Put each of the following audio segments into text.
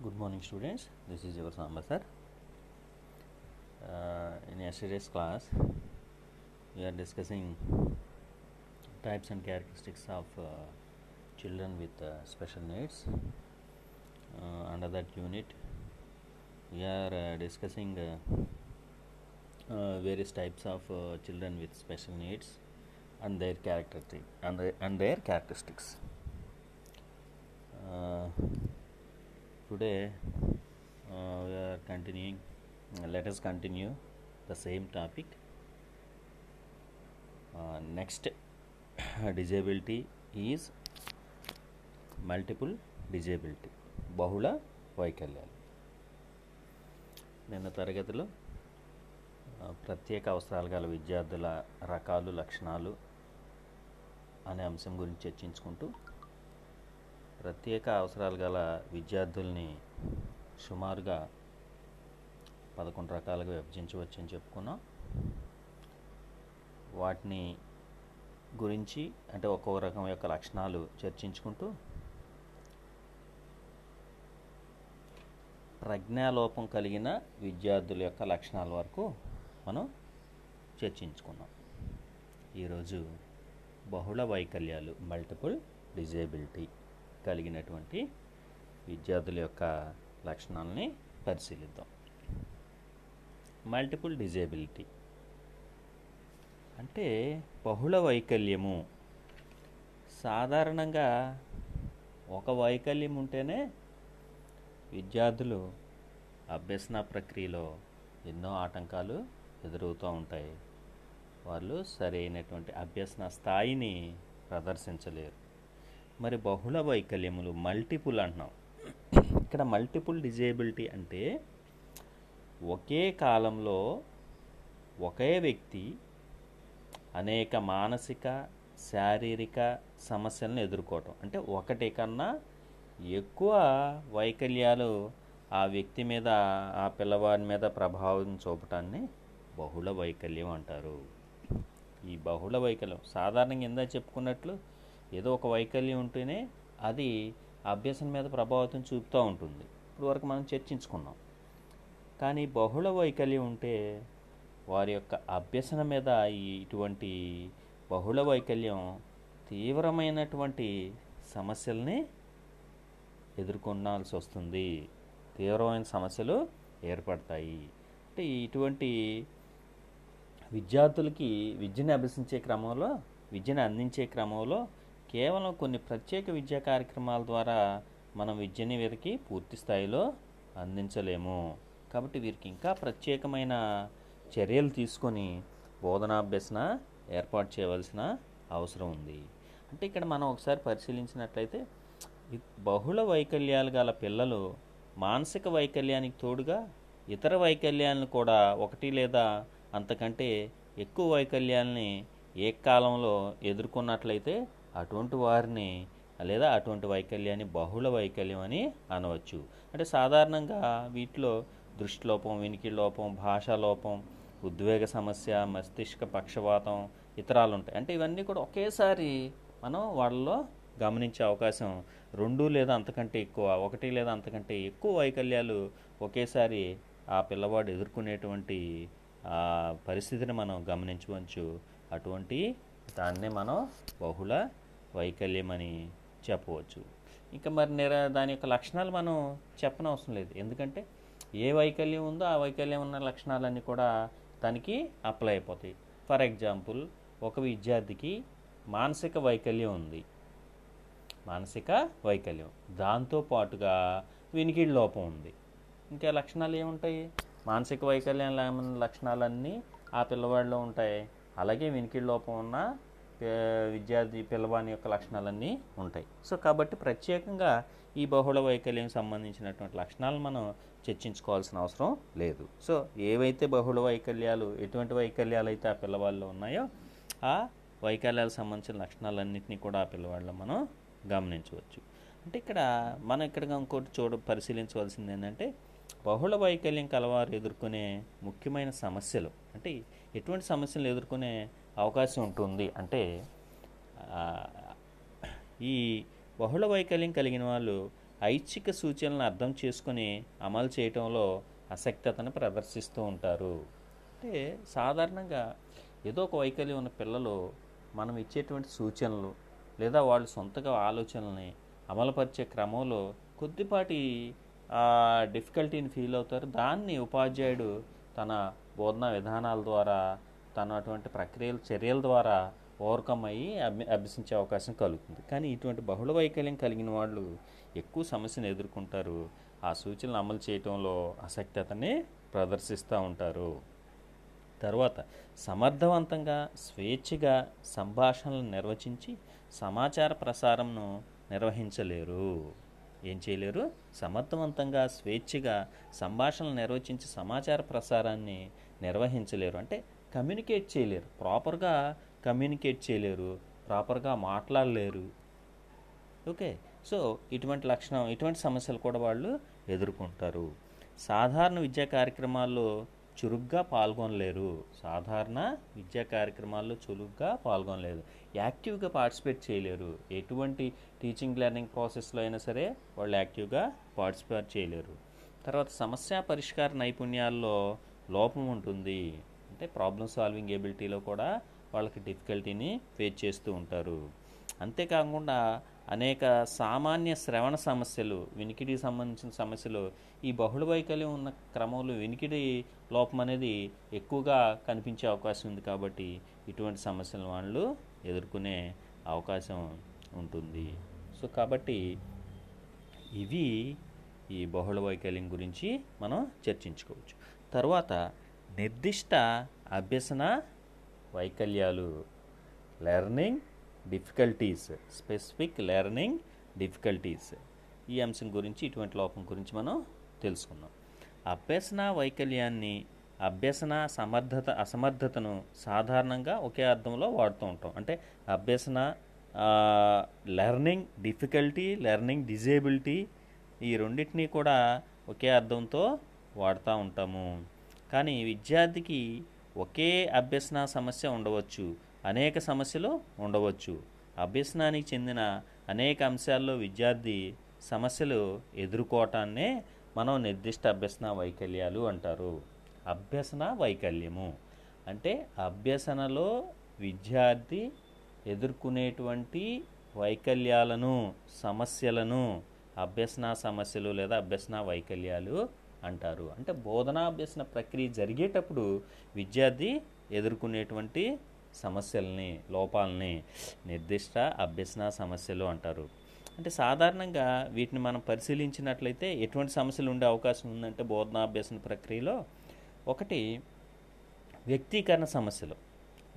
Good morning, students. This is your Samba sir. Uh, in yesterday's class, we are discussing types and characteristics of uh, children with uh, special needs. Uh, under that unit, we are uh, discussing uh, various types of children with special needs and their characteristic and, the, and their characteristics. Today uh, we letters continue the same continue next disability is multiple disability బహుళ వైకల్యాలు నిన్న తరగతిలో ప్రత్యేక అవసరాలు గల విద్యార్థుల రకాలు లక్షణాలు అనే అంశం గురించి చర్చించుకుంటూ ప్రత్యేక అవసరాలు గల విద్యార్థుల్ని సుమారుగా పదకొండు రకాలుగా విభజించవచ్చని చెప్పుకున్నాం. వాటిని గురించి అంటే ఒక్కొక్క రకం యొక్క లక్షణాలు చర్చించుకుంటూ ప్రజ్ఞాలోపం కలిగిన విద్యార్థుల యొక్క లక్షణాల వరకు మనం చర్చించుకున్నాం. ఈరోజు బహుళ వైకల్యాలు మల్టిపుల్ డిజేబిలిటీ కలిగినటువంటి విద్యార్థుల యొక్క లక్షణాలని పరిశీలిద్దాం. మల్టిపుల్ డిజేబిలిటీ అంటే బహుళ వైకల్యము. సాధారణంగా ఒక వైకల్యం ఉంటేనే విద్యార్థులు అభ్యసన ప్రక్రియలో ఎన్నో ఆటంకాలు ఎదురవుతూ ఉంటాయి. వాళ్ళు సరైనటువంటి అభ్యసన స్థాయిని ప్రదర్శించలేరు. మరి బహుళ వైకల్యములు మల్టిపుల్ అంటున్నాం. ఇక్కడ మల్టిపుల్ డిజేబిలిటీ అంటే ఒకే కాలంలో ఒకే వ్యక్తి అనేక మానసిక శారీరక సమస్యలను ఎదుర్కోవటం. అంటే ఒకటి కన్నా ఎక్కువ వైకల్యాలు ఆ వ్యక్తి మీద ఆ పిల్లవాడి మీద ప్రభావం చూపటాన్ని బహుళ వైకల్యం అంటారు. ఈ బహుళ వైకల్యం సాధారణంగా ఇందా చెప్పుకున్నట్లు ఏదో ఒక వైకల్యం ఉంటేనే అది అభ్యసన మీద ప్రభావితం చూపుతూ ఉంటుంది. ఇప్పుడు వరకు మనం చర్చించుకున్నాం. కానీ బహుళ వైకల్యం ఉంటే వారి యొక్క అభ్యసన మీద ఇటువంటి బహుళ వైకల్యం తీవ్రమైనటువంటి సమస్యల్ని ఎదుర్కొనాల్సి వస్తుంది. తీవ్రమైన సమస్యలు ఏర్పడతాయి. అంటే ఇటువంటి విద్యార్థులకి విద్యను అభ్యసించే క్రమంలో విద్యను అందించే క్రమంలో కేవలం కొన్ని ప్రత్యేక విద్యా కార్యక్రమాల ద్వారా మనం విద్యని వీరికి పూర్తి స్థాయిలో అందించలేము. కాబట్టి వీరికి ఇంకా ప్రత్యేకమైన చర్యలు తీసుకొని బోధనాభ్యసన ఏర్పాటు చేయవలసిన అవసరం ఉంది. అంటే ఇక్కడ మనం ఒకసారి పరిశీలించినట్లయితే బహుళ వైకల్యాలు గల పిల్లలు మానసిక వైకల్యానికి తోడుగా ఇతర వైకల్యాలను కూడా ఒకటి లేదా అంతకంటే ఎక్కువ వైకల్యాల్ని ఏ కాలంలో ఎదుర్కొన్నట్లయితే అటువంటి వారిని లేదా అటువంటి వైకల్యాన్ని బహుళ వైకల్యం అని అనవచ్చు. అంటే సాధారణంగా వీటిలో దృష్టి లోపం వినికి లోపం భాషా లోపం ఉద్వేగ సమస్య మస్తిష్క పక్షపాతం ఇతరాలు ఉంటాయి. అంటే ఇవన్నీ కూడా ఒకేసారి మనం వాళ్ళలో గమనించే అవకాశం. రెండు లేదా అంతకంటే ఎక్కువ ఒకటి లేదా అంతకంటే ఎక్కువ వైకల్యాలు ఒకేసారి ఆ పిల్లవాడు ఎదుర్కొనేటువంటి ఆ పరిస్థితిని మనం గమనించవచ్చు. అటువంటి దాన్నే మనం బహుళ వైకల్యం అని చెప్పవచ్చు. ఇంకా మరి నిర దాని యొక్క లక్షణాలు మనం చెప్పనవసరం లేదు. ఎందుకంటే ఏ వైకల్యం ఉందో ఆ వైకల్యం ఉన్న లక్షణాలన్నీ కూడా దానికి అప్లై అయిపోతాయి. ఫర్ ఎగ్జాంపుల్ ఒక విద్యార్థికి మానసిక వైకల్యం ఉంది. మానసిక వైకల్యం. దాంతో పాటుగా వినికిడి లోపం ఉంది. ఇంకా లక్షణాలు ఏముంటాయి? మానసిక వైకల్యం లక్షణాలన్నీ ఆ పిల్లవాడిలో ఉంటాయి. అలాగే వినికిడి లోపం ఉన్న విద్యార్థి పిల్లవాని యొక్క లక్షణాలన్నీ ఉంటాయి. సో కాబట్టి ప్రత్యేకంగా ఈ బహుళ వైకల్యం సంబంధించినటువంటి లక్షణాలు మనం చర్చించుకోవాల్సిన అవసరం లేదు. సో ఏవైతే బహుళ వైకల్యాలు ఎటువంటి వైకల్యాలు అయితే ఆ పిల్లవాళ్ళలో ఉన్నాయో ఆ వైకల్యాలకు సంబంధించిన లక్షణాలన్నింటినీ కూడా ఆ పిల్లవాళ్ళలో మనం గమనించవచ్చు. అంటే ఇక్కడ మనం ఇక్కడ ఇంకోటి చూడ పరిశీలించవలసింది ఏంటంటే బహుళ వైకల్యం కలవారు ఎదుర్కొనే ముఖ్యమైన సమస్యలు. అంటే ఎటువంటి సమస్యలు ఎదుర్కొనే అవకాశం ఉంటుంది? అంటే ఈ బహుళ వైకల్యం కలిగిన వాళ్ళు ఐచ్ఛిక సూచనలను అర్థం చేసుకుని అమలు చేయటంలో అసక్తతను ప్రదర్శిస్తూ ఉంటారు. అంటే సాధారణంగా ఏదో ఒక వైకల్యం ఉన్న పిల్లలు మనం ఇచ్చేటువంటి సూచనలు లేదా వాళ్ళు సొంతగా ఆలోచనల్ని అమలుపరిచే క్రమంలో కొద్దిపాటి డిఫికల్టీని ఫీల్ అవుతారు. దాన్ని ఉపాధ్యాయుడు తన బోధనా విధానాల ద్వారా తన అటువంటి ప్రక్రియల చర్యల ద్వారా ఓవర్కమ్ అయ్యి అభ్య అభ్యసించే అవకాశం కలుగుతుంది. కానీ ఇటువంటి బహుళ వైకల్యం కలిగిన వాళ్ళు ఎక్కువ సమస్యను ఎదుర్కొంటారు. ఆ సూచనలు అమలు చేయటంలో ఆసక్తతని ప్రదర్శిస్తూ ఉంటారు. తర్వాత సమర్థవంతంగా స్వేచ్ఛగా సంభాషణలు నిర్వచించి సమాచార ప్రసారంను నిర్వహించలేరు. ఏం చేయలేరు? సమర్థవంతంగా స్వేచ్ఛగా సంభాషణలు నిర్వచించి సమాచార ప్రసారాన్ని నిర్వహించలేరు. అంటే కమ్యూనికేట్ చేయలేరు. ప్రాపర్గా కమ్యూనికేట్ చేయలేరు. ప్రాపర్గా మాట్లాడలేరు. ఓకే సో ఇటువంటి లక్షణం ఇటువంటి సమస్యలు కూడా వాళ్ళు ఎదుర్కొంటారు. సాధారణ విద్యా కార్యక్రమాల్లో చురుగ్గా పాల్గొనలేరు. సాధారణ విద్యా కార్యక్రమాల్లో చురుగ్గా పాల్గొనలేరు యాక్టివ్గా పార్టిసిపేట్ చేయలేరు. ఎటువంటి టీచింగ్ లెర్నింగ్ ప్రాసెస్లో అయినా సరే వాళ్ళు యాక్టివ్గా పార్టిసిపేట్ చేయలేరు. తర్వాత సమస్య పరిష్కార నైపుణ్యాల్లో లోపం ఉంటుంది. అంటే ప్రాబ్లమ్ సాల్వింగ్ ఎబిలిటీలో కూడా వాళ్ళకి డిఫికల్టీని ఫేస్ చేస్తూ ఉంటారు. అంతేకాకుండా అనేక సామాన్య శ్రవణ సమస్యలు వినికిడికి సంబంధించిన సమస్యలు ఈ బహుళ వైకల్యం ఉన్న క్రమంలో వినికిడి లోపం అనేది ఎక్కువగా కనిపించే అవకాశం ఉంది కాబట్టి ఇటువంటి సమస్యలను వాళ్ళు ఎదుర్కొనే అవకాశం ఉంటుంది. సో కాబట్టి ఇవి ఈ బహుళ వైకల్యం గురించి మనం చర్చించుకోవచ్చు. తర్వాత నిర్దిష్ట అభ్యసన వైకల్యాలు learning difficulties specific learning difficulties. ఈ అంశం గురించి ఇటువంటి లోపం గురించి మనం తెలుసుకుందాం. అభ్యసన వైకల్యాన్ని అభ్యసన సమర్థత అసమర్థతను సాధారణంగా ఒకే అర్థంలో వాడుతూ ఉంటాం. అంటే అభ్యసన లెర్నింగ్ డిఫికల్టీ లెర్నింగ్ డిజేబిలిటీ ఈ రెండింటినీ కూడా ఒకే అర్థంతో వాడుతూ ఉంటాము. కానీ విద్యార్థికి ఒకే అభ్యసన సమస్య ఉండవచ్చు. అనేక సమస్యలు ఉండవచ్చు. అభ్యసనానికి చెందిన అనేక అంశాల్లో విద్యార్థి సమస్యలు ఎదుర్కోవటాన్నే మనం నిర్దిష్ట అభ్యసన వైకల్యాలు అంటారు. అభ్యసన వైకల్యము అంటే అభ్యసనలో విద్యార్థి ఎదుర్కొనేటువంటి వైకల్యాలను సమస్యలను అభ్యసన సమస్యలు లేదా అభ్యసన వైకల్యాలు అంటారు. అంటే బోధనా అభ్యసన ప్రక్రియ జరిగేటప్పుడు విద్యార్థి ఎదుర్కొనేటువంటి సమస్యల్ని లోపాలని నిర్దిష్ట అభ్యసన సమస్యలు అంటారు. అంటే సాధారణంగా వీటిని మనం పరిశీలించినట్లయితే ఎటువంటి సమస్యలు ఉండే అవకాశం ఉందంటే బోధనా అభ్యసన ప్రక్రియలో ఒకటి వ్యక్తీకరణ సమస్యలు.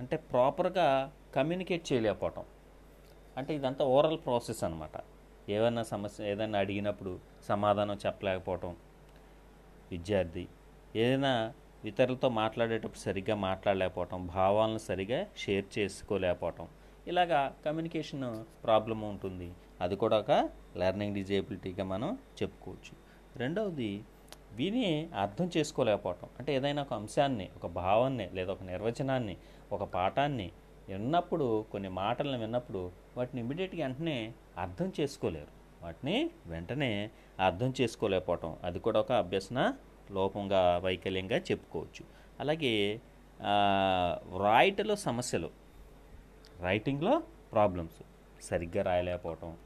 అంటే ప్రాపర్గా కమ్యూనికేట్ చేయలేకపోవటం. అంటే ఇదంతా ఓరల్ ప్రాసెస్ అనమాట ఏదైనా సమస్య ఏదైనా అడిగినప్పుడు సమాధానం చెప్పలేకపోవటం. విద్యార్థి ఏదైనా ఇతరులతో మాట్లాడేటప్పుడు సరిగ్గా మాట్లాడలేకపోవటం భావాలను సరిగా షేర్ చేసుకోలేకపోవటం. ఇలాగా కమ్యూనికేషన్ ప్రాబ్లం ఉంటుంది. అది కూడా ఒక లెర్నింగ్ డిజేబిలిటీగా మనం చెప్పుకోవచ్చు. రెండవది విని అర్థం చేసుకోలేకపోవటం. అంటే ఏదైనా ఒక అంశాన్ని ఒక భావాన్ని లేదా ఒక నిర్వచనాన్ని ఒక పాఠాన్ని విన్నప్పుడు కొన్ని మాటలను విన్నప్పుడు వాటిని ఇమీడియట్గా వెంటనే అర్థం చేసుకోలేరు. వాటిని వెంటనే అర్థం చేసుకోలేకపోవటం. అది కూడా ఒక అభ్యసన లోపంగా వైకల్యంగా చెప్పుకోవచ్చు. అలాగే రాయటలో సమస్యలు. రైటింగ్లో ప్రాబ్లమ్స్ సరిగ్గా రాయలేకపోవటం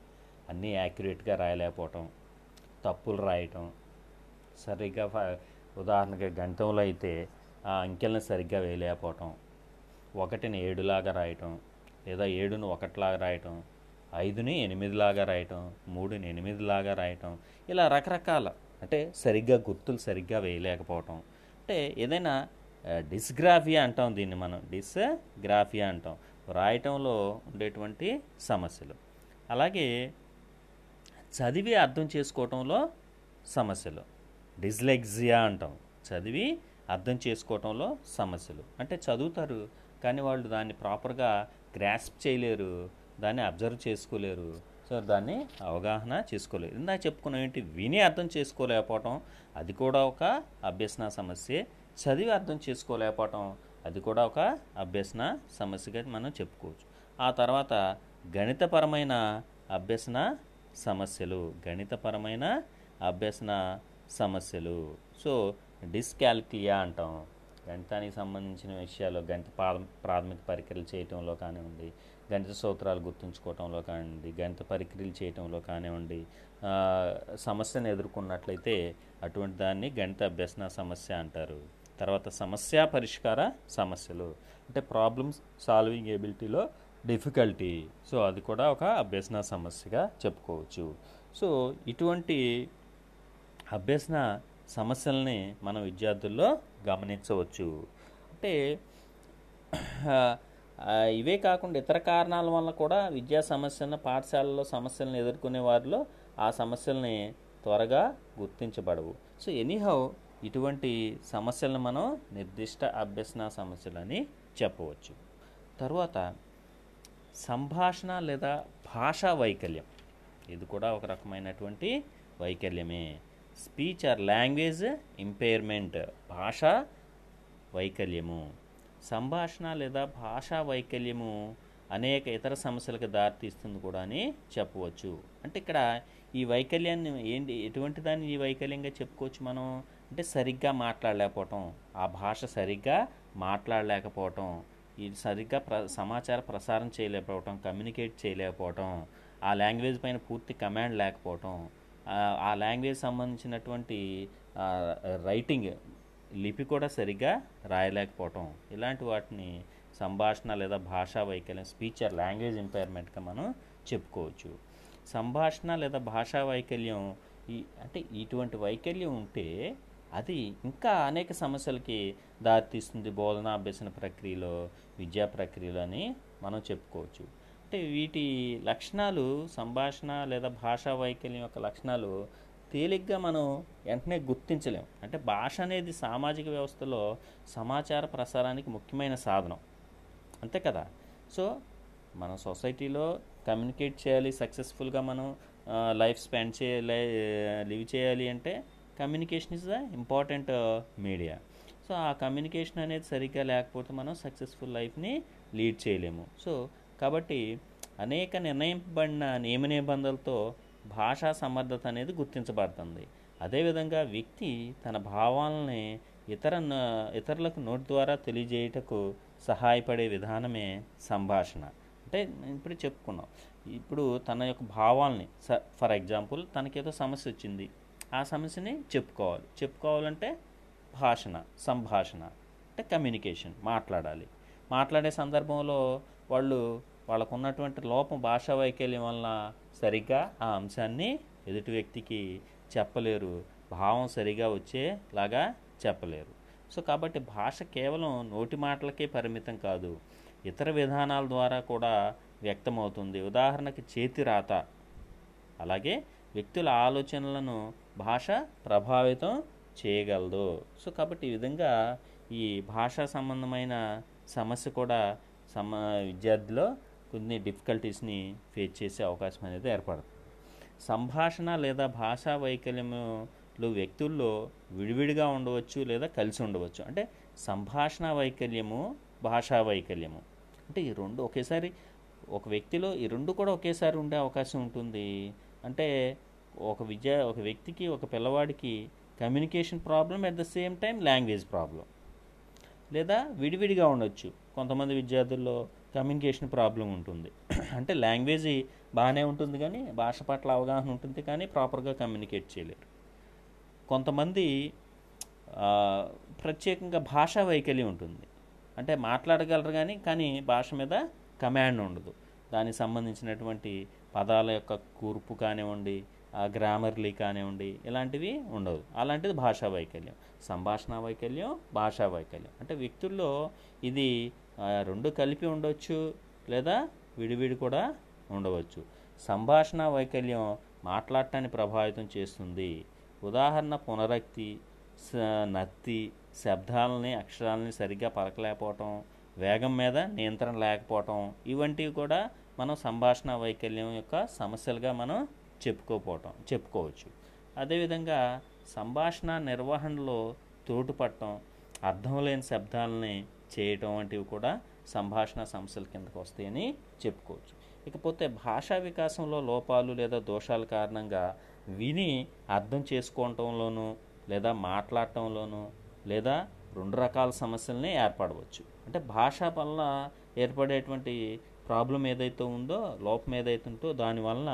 అన్నీ యాక్యురేట్గా రాయలేకపోవటం తప్పులు రాయటం. సరిగ్గా ఉదాహరణకి గణితంలో అయితే ఆ అంకెలను సరిగ్గా వేయలేకపోవటం. ఒకటిని ఏడులాగా రాయటం లేదా ఏడును ఒకటిలాగా రాయటం ఐదుని ఎనిమిదిలాగా రాయటం మూడుని ఎనిమిదిలాగా రాయటం ఇలా రకరకాల అంటే సరిగ్గా గుర్తులు సరిగ్గా వేయలేకపోవటం. అంటే ఏదైనా డిస్గ్రాఫియా అంటాం దీన్ని మనం. డిస్గ్రాఫియా అంటాం. రాయటంలో ఉండేటువంటి సమస్యలు. అలాగే చదివి అర్థం చేసుకోవటంలో సమస్యలు. డిస్లెక్సియా అంటాం. చదివి అర్థం చేసుకోవటంలో సమస్యలు. అంటే చదువుతారు కానీ వాళ్ళు దాన్ని ప్రాపర్గా గ్రాస్ప్ చేయలేరు దాన్ని అబ్జర్వ్ చేసుకోలేరు. సో దాన్ని అవగాహన చేసుకోలేదు. ఇందాక చెప్పుకున్నాం ఏంటి? విని అర్థం చేసుకోలేకపోవటం అది కూడా ఒక అభ్యసన సమస్యే. చదివి అర్థం చేసుకోలేకపోవటం అది కూడా ఒక అభ్యసన సమస్యగా మనం చెప్పుకోవచ్చు. ఆ తర్వాత గణితపరమైన అభ్యసన సమస్యలు గణితపరమైన అభ్యసన సమస్యలు. సో డిస్కాల్కులియా అంటాం. గణితానికి సంబంధించిన విషయాలు గణిత ప్రాథ- ప్రాథమిక పరికరాలు చేయటంలో కానివ్వండి గణిత సూత్రాలు గుర్తుంచుకోవటంలో కానివ్వండి గణిత పరిక్రియలు చేయటంలో కానివ్వండి సమస్యను ఎదుర్కొన్నట్లయితే అటువంటి దాన్ని గణిత అభ్యసన సమస్య అంటారు. తర్వాత సమస్య పరిష్కార సమస్యలు. అంటే ప్రాబ్లమ్స్ సాల్వింగ్ ఎబిలిటీలో డిఫికల్టీ సో అది కూడా ఒక అభ్యసన సమస్యగా చెప్పుకోవచ్చు. సో ఇటువంటి అభ్యసన సమస్యల్ని మనం విద్యార్థుల్లో గమనించవచ్చు. అంటే ఇవే కాకుండా ఇతర కారణాల వల్ల కూడా విద్యా సమస్యలను పాఠశాలలో సమస్యలను ఎదుర్కొనే వారిలో ఆ సమస్యల్ని త్వరగా గుర్తించబడవు. సో ఎనీహౌ ఇటువంటి సమస్యలను మనం నిర్దిష్ట అభ్యసన సమస్యలని చెప్పవచ్చు. తర్వాత సంభాషణ లేదా భాషా వైకల్యం. ఇది కూడా ఒక రకమైనటువంటి వైకల్యమే. స్పీచ్ ఆర్ లాంగ్వేజ్ ఇంపైర్మెంట్ భాష వైకల్యము. సంభాషణ లేదా భాషా వైకల్యము అనేక ఇతర సమస్యలకు దారితీస్తుంది కూడా అని చెప్పవచ్చు. అంటే ఇక్కడ ఈ వైకల్యాన్ని ఏంటి ఎటువంటి దాన్ని ఈ వైకల్యంగా చెప్పుకోవచ్చు మనం? అంటే సరిగ్గా మాట్లాడలేకపోవటం ఆ భాష సరిగ్గా మాట్లాడలేకపోవటం ఇది సరిగ్గా ప్ర సమాచార ప్రసారం చేయలేకపోవటం కమ్యూనికేట్ చేయలేకపోవటం ఆ లాంగ్వేజ్ పైన పూర్తి కమాండ్ లేకపోవటం ఆ- లాంగ్వేజ్ సంబంధించినటువంటి రైటింగ్ లిపి కూడా సరిగ్గా రాయలేకపోవటం. ఇలాంటి వాటిని సంభాషణ లేదా భాషా వైకల్యం స్పీచ్ ఆర్ లాంగ్వేజ్ ఇంపైర్మెంట్గా మనం చెప్పుకోవచ్చు. సంభాషణ లేదా భాషా వైకల్యం ఈ అంటే ఇటువంటి వైకల్యం ఉంటే అది ఇంకా అనేక సమస్యలకి దారితీస్తుంది. బోధన అభ్యసన ప్రక్రియలో విద్యా ప్రక్రియలో అని మనం చెప్పుకోవచ్చు. అంటే వీటి లక్షణాలు సంభాషణ లేదా భాషా వైకల్యం యొక్క లక్షణాలు తేలిగ్గా మనం వెంటనే గుర్తించలేం. అంటే భాష అనేది సామాజిక వ్యవస్థలో సమాచార ప్రసారానికి ముఖ్యమైన సాధనం. అంతే కదా? సో మన సొసైటీలో కమ్యూనికేట్ చేయాలి సక్సెస్ఫుల్గా మనం లైఫ్ స్పెండ్ చేయాలి లివ్ చేయాలి అంటే communication is the important media. So ఆ కమ్యూనికేషన్ అనేది సరిగ్గా లేకపోతే మనం సక్సెస్ఫుల్ లైఫ్ని లీడ్ చేయలేము. సో కాబట్టి అనేక నిర్ణయింపబడిన నియమ నిబంధనలతో భాషా సమర్థత అనేది గుర్తించబడుతుంది. అదేవిధంగా వ్యక్తి తన భావాలని ఇతర ఇతరులకు నోటి ద్వారా తెలియజేయటకు సహాయపడే విధానమే సంభాషణ. అంటే నేను ఇప్పుడు చెప్పుకున్నాం. ఇప్పుడు తన యొక్క భావాల్ని స ఫర్ ఎగ్జాంపుల్ తనకేదో సమస్య వచ్చింది. ఆ సమస్యని చెప్పుకోవాలి. చెప్పుకోవాలంటే భాషణ సంభాషణ అంటే కమ్యూనికేషన్ మాట్లాడాలి. మాట్లాడే సందర్భంలో వాళ్ళు వాళ్ళకు ఉన్నటువంటి లోపం భాషా వైకల్యం వలన సరిగ్గా ఆ అంశాన్ని ఎదుటి వ్యక్తికి చెప్పలేరు. భావం సరిగా వచ్చేలాగా చెప్పలేరు. సో కాబట్టి భాష కేవలం నోటి మాటలకే పరిమితం కాదు ఇతర విధానాల ద్వారా కూడా వ్యక్తమవుతుంది. ఉదాహరణకి చేతి రాత. అలాగే వ్యక్తుల ఆలోచనలను భాష ప్రభావితం చేయగలదు. సో కాబట్టి ఈ విధంగా ఈ భాషా సంబంధమైన సమస్య కూడా సమ విద్యార్థిలో కొన్ని డిఫికల్టీస్ని ఫేస్ చేసే అవకాశం అనేది ఏర్పడుతుంది సంభాషణ లేదా భాషా వైకల్యములు వ్యక్తుల్లో విడివిడిగా ఉండవచ్చు లేదా కలిసి ఉండవచ్చు. అంటే సంభాషణ వైకల్యము భాషా వైకల్యము. అంటే ఈ రెండు ఒకేసారి ఒక వ్యక్తిలో ఈ రెండు కూడా ఒకేసారి ఉండే అవకాశం ఉంటుంది. అంటే ఒక విద్య ఒక వ్యక్తికి ఒక పిల్లవాడికి communication problem at the same time language problem లేదా విడివిడిగా ఉండొచ్చు. కొంతమంది విద్యార్థుల్లో కమ్యూనికేషన్ ప్రాబ్లం ఉంటుంది. అంటే లాంగ్వేజ్ బాగానే ఉంటుంది కానీ భాష పట్ల అవగాహన ఉంటుంది కానీ ప్రాపర్గా కమ్యూనికేట్ చేయలేరు. కొంతమంది ప్రత్యేకంగా భాషా వైకల్యం ఉంటుంది. అంటే మాట్లాడగలరు కానీ కానీ భాష మీద కమాండ్ ఉండదు. దానికి సంబంధించినటువంటి పదాల యొక్క కూర్పు కానివ్వండి గ్రామర్లీ కానివ్వండి ఇలాంటివి ఉండవు. అలాంటిది భాషా వైకల్యం. సంభాషణ వైకల్యం భాషా వైకల్యం. అంటే వ్యక్తుల్లో ఇది ఆ, రెండు కలిపి ఉండొచ్చు లేదా విడివిడి కూడా ఉండవచ్చు. సంభాషణ వైకల్యం మాట్లాడటాన్ని ప్రభావితం చేస్తుంది. ఉదాహరణ పునరక్తి నత్తి శబ్దాలని అక్షరాలని సరిగ్గా పలకలేకపోవటం వేగం మీద నియంత్రణ లేకపోవటం ఇవంటివి కూడా మనం సంభాషణ వైకల్యం యొక్క సమస్యలుగా మనం చెప్పుకోపోవటం చెప్పుకోవచ్చు. అదేవిధంగా సంభాషణ నిర్వహణలో తోటుపడటం అర్థం లేని శబ్దాలని చేయటం వంటివి కూడా సంభాషణ సమస్యల కిందకు వస్తాయని చెప్పుకోవచ్చు. ఇకపోతే భాషా వికాసంలో లోపాలు లేదా దోషాల కారణంగా విని అర్థం చేసుకోవటంలోనూ లేదా మాట్లాడటంలోనూ లేదా రెండు రకాల సమస్యల్ని ఏర్పడవచ్చు. అంటే భాష వల్ల ఏర్పడేటువంటి ప్రాబ్లం ఏదైతే ఉందో లోపం ఏదైతే ఉందో దానివల్ల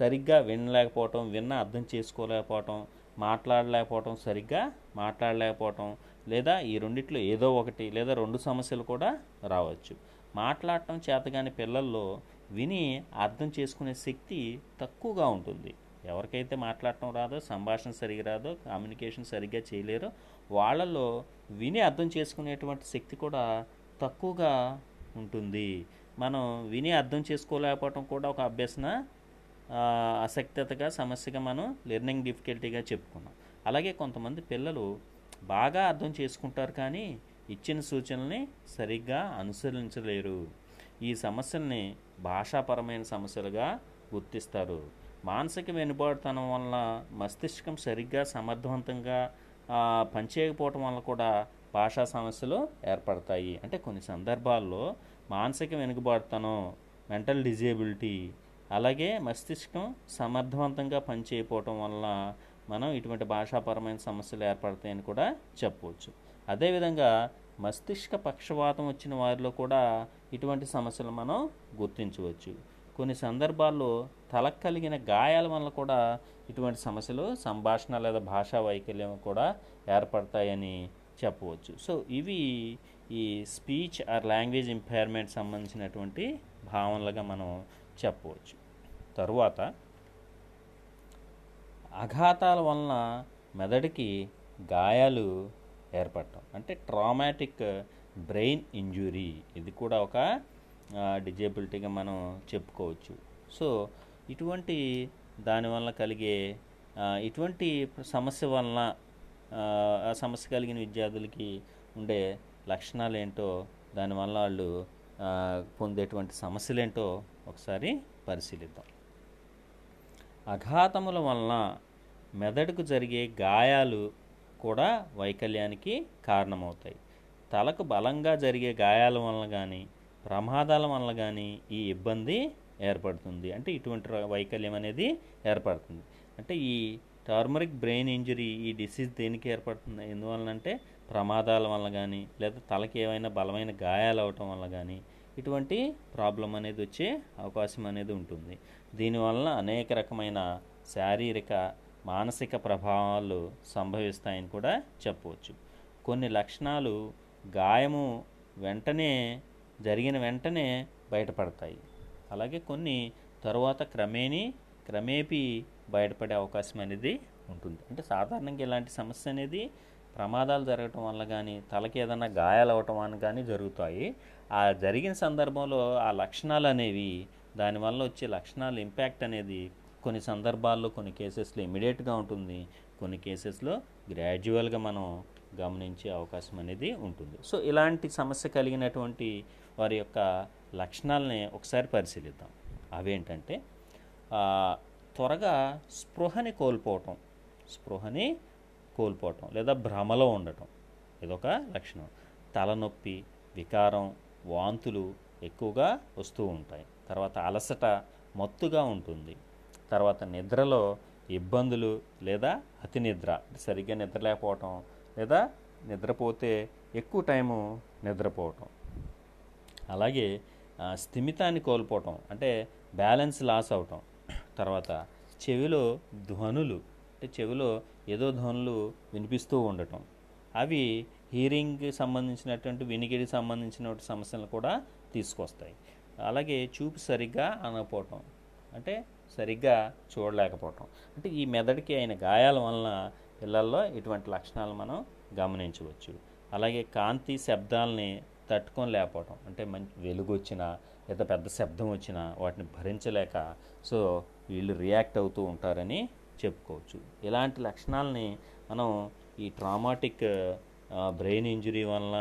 సరిగ్గా వినలేకపోవటం విన్న అర్థం చేసుకోలేకపోవటం మాట్లాడలేకపోవటం సరిగ్గా మాట్లాడలేకపోవటం లేదా ఈ రెండిట్లో ఏదో ఒకటి లేదా రెండు సమస్యలు కూడా రావచ్చు. మాట్లాడటం చేతగాని పిల్లల్లో విని అర్థం చేసుకునే శక్తి తక్కువగా ఉంటుంది. ఎవరికైతే మాట్లాడటం రాదో సంభాషణ సరిగా రాదో కమ్యూనికేషన్ సరిగ్గా చేయలేరో వాళ్ళలో విని అర్థం చేసుకునేటువంటి శక్తి కూడా తక్కువగా ఉంటుంది. మనం విని అర్థం చేసుకోలేకపోవటం కూడా ఒక అభ్యసన ఆ, ఆసక్తితగా సమస్యగా మనం లెర్నింగ్ డిఫికల్టీగా చెప్పుకున్నాం. అలాగే కొంతమంది పిల్లలు బాగా అర్థం చేసుకుంటారు కానీ ఇచ్చిన సూచనల్ని సరిగ్గా అనుసరించలేరు. ఈ సమస్యల్ని భాషాపరమైన సమస్యలుగా గుర్తిస్తారు. మానసిక వెనుబాటుతనం వలన మస్తిష్కం సరిగ్గా సమర్థవంతంగా పనిచేయకపోవటం వల్ల కూడా భాషా సమస్యలు ఏర్పడతాయి. అంటే కొన్ని సందర్భాల్లో మానసిక వెనుకబాటుతనం మెంటల్ డిజేబిలిటీ అలాగే మస్తిష్కం సమర్థవంతంగా పనిచేయకపోవటం వలన మనం ఇటువంటి భాషాపరమైన సమస్యలు ఏర్పడతాయని కూడా చెప్పవచ్చు. అదేవిధంగా మస్తిష్క పక్షవాతం వచ్చిన వారిలో కూడా ఇటువంటి సమస్యలు మనం గుర్తించవచ్చు. కొన్ని సందర్భాల్లో తలకు కలిగిన గాయాల వల్ల కూడా ఇటువంటి సమస్యలు సంభాషణ లేదా భాషా వైకల్యం కూడా ఏర్పడతాయని చెప్పవచ్చు. సో ఇవి ఈ స్పీచ్ ఆర్ లాంగ్వేజ్ ఇంపైర్మెంట్ సంబంధించినటువంటి భావనలుగా మనం చెప్పవచ్చు. తరువాత అఘాతాల వలన మెదడుకి గాయాలు ఏర్పడటం. అంటే ట్రామాటిక్ బ్రెయిన్ ఇంజురీ. ఇది కూడా ఒక డిజేబిలిటీగా మనం చెప్పుకోవచ్చు. సో ఇటువంటి దానివల్ల కలిగే ఇటువంటి సమస్య వలన ఆ, సమస్య కలిగిన విద్యార్థులకి ఉండే లక్షణాలు ఏంటో దానివల్ల వాళ్ళు పొందేటువంటి సమస్యలు ఏంటో ఒకసారి పరిశీలిద్దాం. అఘాతముల వలన మెదడుకు జరిగే గాయాలు కూడా వైకల్యానికి కారణమవుతాయి. తలకు బలంగా జరిగే గాయాల వలన కానీ ప్రమాదాల వలన కానీ ఈ ఇబ్బంది ఏర్పడుతుంది. అంటే ఇటువంటి వైకల్యం అనేది ఏర్పడుతుంది. అంటే ఈ టర్మరిక్ బ్రెయిన్ ఇంజరీ ఈ డిసీజ్ దేనికి ఏర్పడుతుంది? ఎందువలనంటే ప్రమాదాల వల్ల కానీ లేదా తలకి ఏమైనా బలమైన గాయాలు అవటం వల్ల కానీ ఇటువంటి ప్రాబ్లం అనేది వచ్చే అవకాశం అనేది ఉంటుంది. దీనివలన అనేక రకమైన శారీరక మానసిక ప్రభావాలు సంభవిస్తాయని కూడా చెప్పవచ్చు. కొన్ని లక్షణాలు గాయము వెంటనే జరిగిన వెంటనే బయటపడతాయి. అలాగే కొన్ని తరువాత క్రమేణీ క్రమేపీ బయటపడే అవకాశం అనేది ఉంటుంది. అంటే సాధారణంగా ఇలాంటి సమస్య అనేది ప్రమాదాలు జరగటం వల్ల కానీ తలకి ఏదైనా గాయాలు అవటం అని కానీ జరుగుతాయి. ఆ జరిగిన సందర్భంలో ఆ లక్షణాలు అనేవి దానివల్ల వచ్చే లక్షణాలు ఇంపాక్ట్ అనేది కొన్ని సందర్భాల్లో కొన్ని కేసెస్లో ఇమీడియట్గా ఉంటుంది. కొన్ని కేసెస్లో గ్రాడ్యువల్గా మనం గమనించే అవకాశం అనేది ఉంటుంది. సో ఇలాంటి సమస్య కలిగినటువంటి వారి యొక్క లక్షణాలని ఒకసారి పరిశీలిద్దాం. అవేంటంటే త్వరగా స్పృహని కోల్పోవటం. స్పృహని కోల్పోవటం లేదా భ్రమలో ఉండటం. ఇదొక లక్షణం. తలనొప్పి వికారం వాంతులు ఎక్కువగా వస్తూ ఉంటాయి. తర్వాత అలసట మత్తుగా ఉంటుంది. తర్వాత నిద్రలో ఇబ్బందులు లేదా అతి నిద్ర. సరిగ్గా నిద్రలేకపోవటం లేదా నిద్రపోతే ఎక్కువ టైము నిద్రపోవటం. అలాగే స్థిమితాన్ని కోల్పోవటం. అంటే బ్యాలెన్స్ లాస్ అవటం. తర్వాత చెవిలో ధ్వనులు. అంటే చెవిలో ఏదో ధ్వనులు వినిపిస్తూ ఉండటం. అవి హీరింగ్కి సంబంధించినటువంటి వినికిడికి సంబంధించిన సమస్యలను కూడా తీసుకొస్తాయి. అలాగే చూపు సరిగ్గా అనకపోవటం అంటే సరిగ్గా చూడలేకపోవటం. అంటే ఈ మెదడుకి అయిన గాయాల వలన పిల్లల్లో ఇటువంటి లక్షణాలు మనం గమనించవచ్చు. అలాగే కాంతి శబ్దాలని తట్టుకొని లేకపోవటం అంటే మంచి వెలుగు వచ్చినా లేదా పెద్ద శబ్దం వచ్చినా వాటిని భరించలేక సో వీళ్ళు రియాక్ట్ అవుతూ ఉంటారని చెప్పుకోవచ్చు. ఇలాంటి లక్షణాలని మనం ఈ ట్రామాటిక్ బ్రెయిన్ ఇంజురీ వలన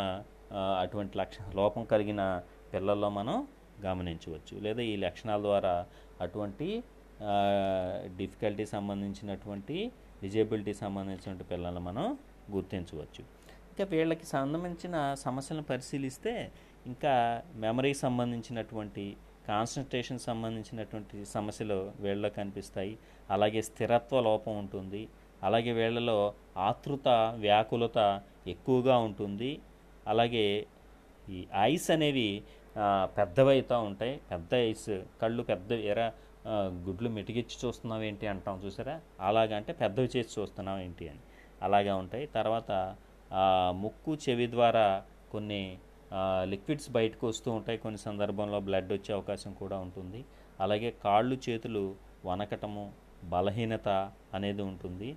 అటువంటి లక్ష లోపం కలిగిన పిల్లల్లో మనం గమనించవచ్చు. లేదా ఈ లక్షణాల ద్వారా అటువంటి డిఫికల్టీ సంబంధించినటువంటి డిజేబిలిటీ సంబంధించినటువంటి పిల్లలను మనం గుర్తించవచ్చు. ఇంకా వీళ్ళకి సంబంధించిన సమస్యలను పరిశీలిస్తే ఇంకా మెమరీకి సంబంధించినటువంటి కాన్సన్ట్రేషన్ సంబంధించినటువంటి సమస్యలు వీళ్ళలో కనిపిస్తాయి. అలాగే స్థిరత్వ లోపం ఉంటుంది. అలాగే వీళ్ళలో ఆతృత వ్యాకులత ఎక్కువగా ఉంటుంది. అలాగే ఈ ఐస్ అనేవి పెద్దవైతూ పెద్దవైతా ఉంటాయి. పెద్ద ఐస్ కళ్ళు పెద్ద ఎరా గుడ్లు మిటిగిచ్చి చూస్తున్నావు ఏంటి అంటాం చూసారా? అలాగంటే పెద్దవి చేసి చూస్తున్నావు ఏంటి అని. అలాగే ఉంటాయి. తర్వాత ముక్కు చెవి ద్వారా కొన్ని లిక్విడ్స్ బయటకు వస్తూ ఉంటాయి. కొన్ని సందర్భంలో బ్లడ్ వచ్చే అవకాశం కూడా ఉంటుంది. అలాగే కాళ్ళు చేతులు వనకటము బలహీనత అనేది ఉంటుంది.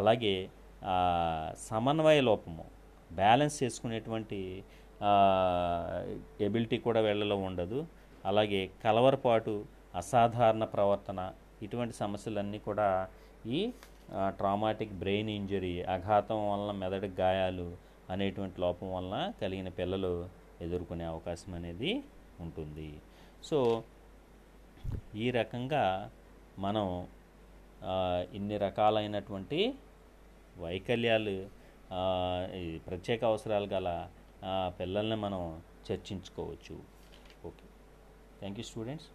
అలాగే సమన్వయ లోపము బ్యాలెన్స్ చేసుకునేటువంటి ఎబిలిటీ కూడా వీళ్ళలో ఉండదు. అలాగే కలవరపాటు అసాధారణ ప్రవర్తన ఇటువంటి సమస్యలన్నీ కూడా ఈ ట్రామాటిక్ బ్రెయిన్ ఇంజరీ అఘాతం వలన మెదడు గాయాలు అనేటువంటి లోపం వలన కలిగిన పిల్లలు ఎదుర్కొనే అవకాశం అనేది ఉంటుంది. సో ఈ రకంగా మనం ఇన్ని రకాలైనటువంటి వైకల్యాలు ప్రత్యేక అవసరాలు గల పిల్లల్ని మనం చర్చించుకోవచ్చు. ఓకే. Thank you students.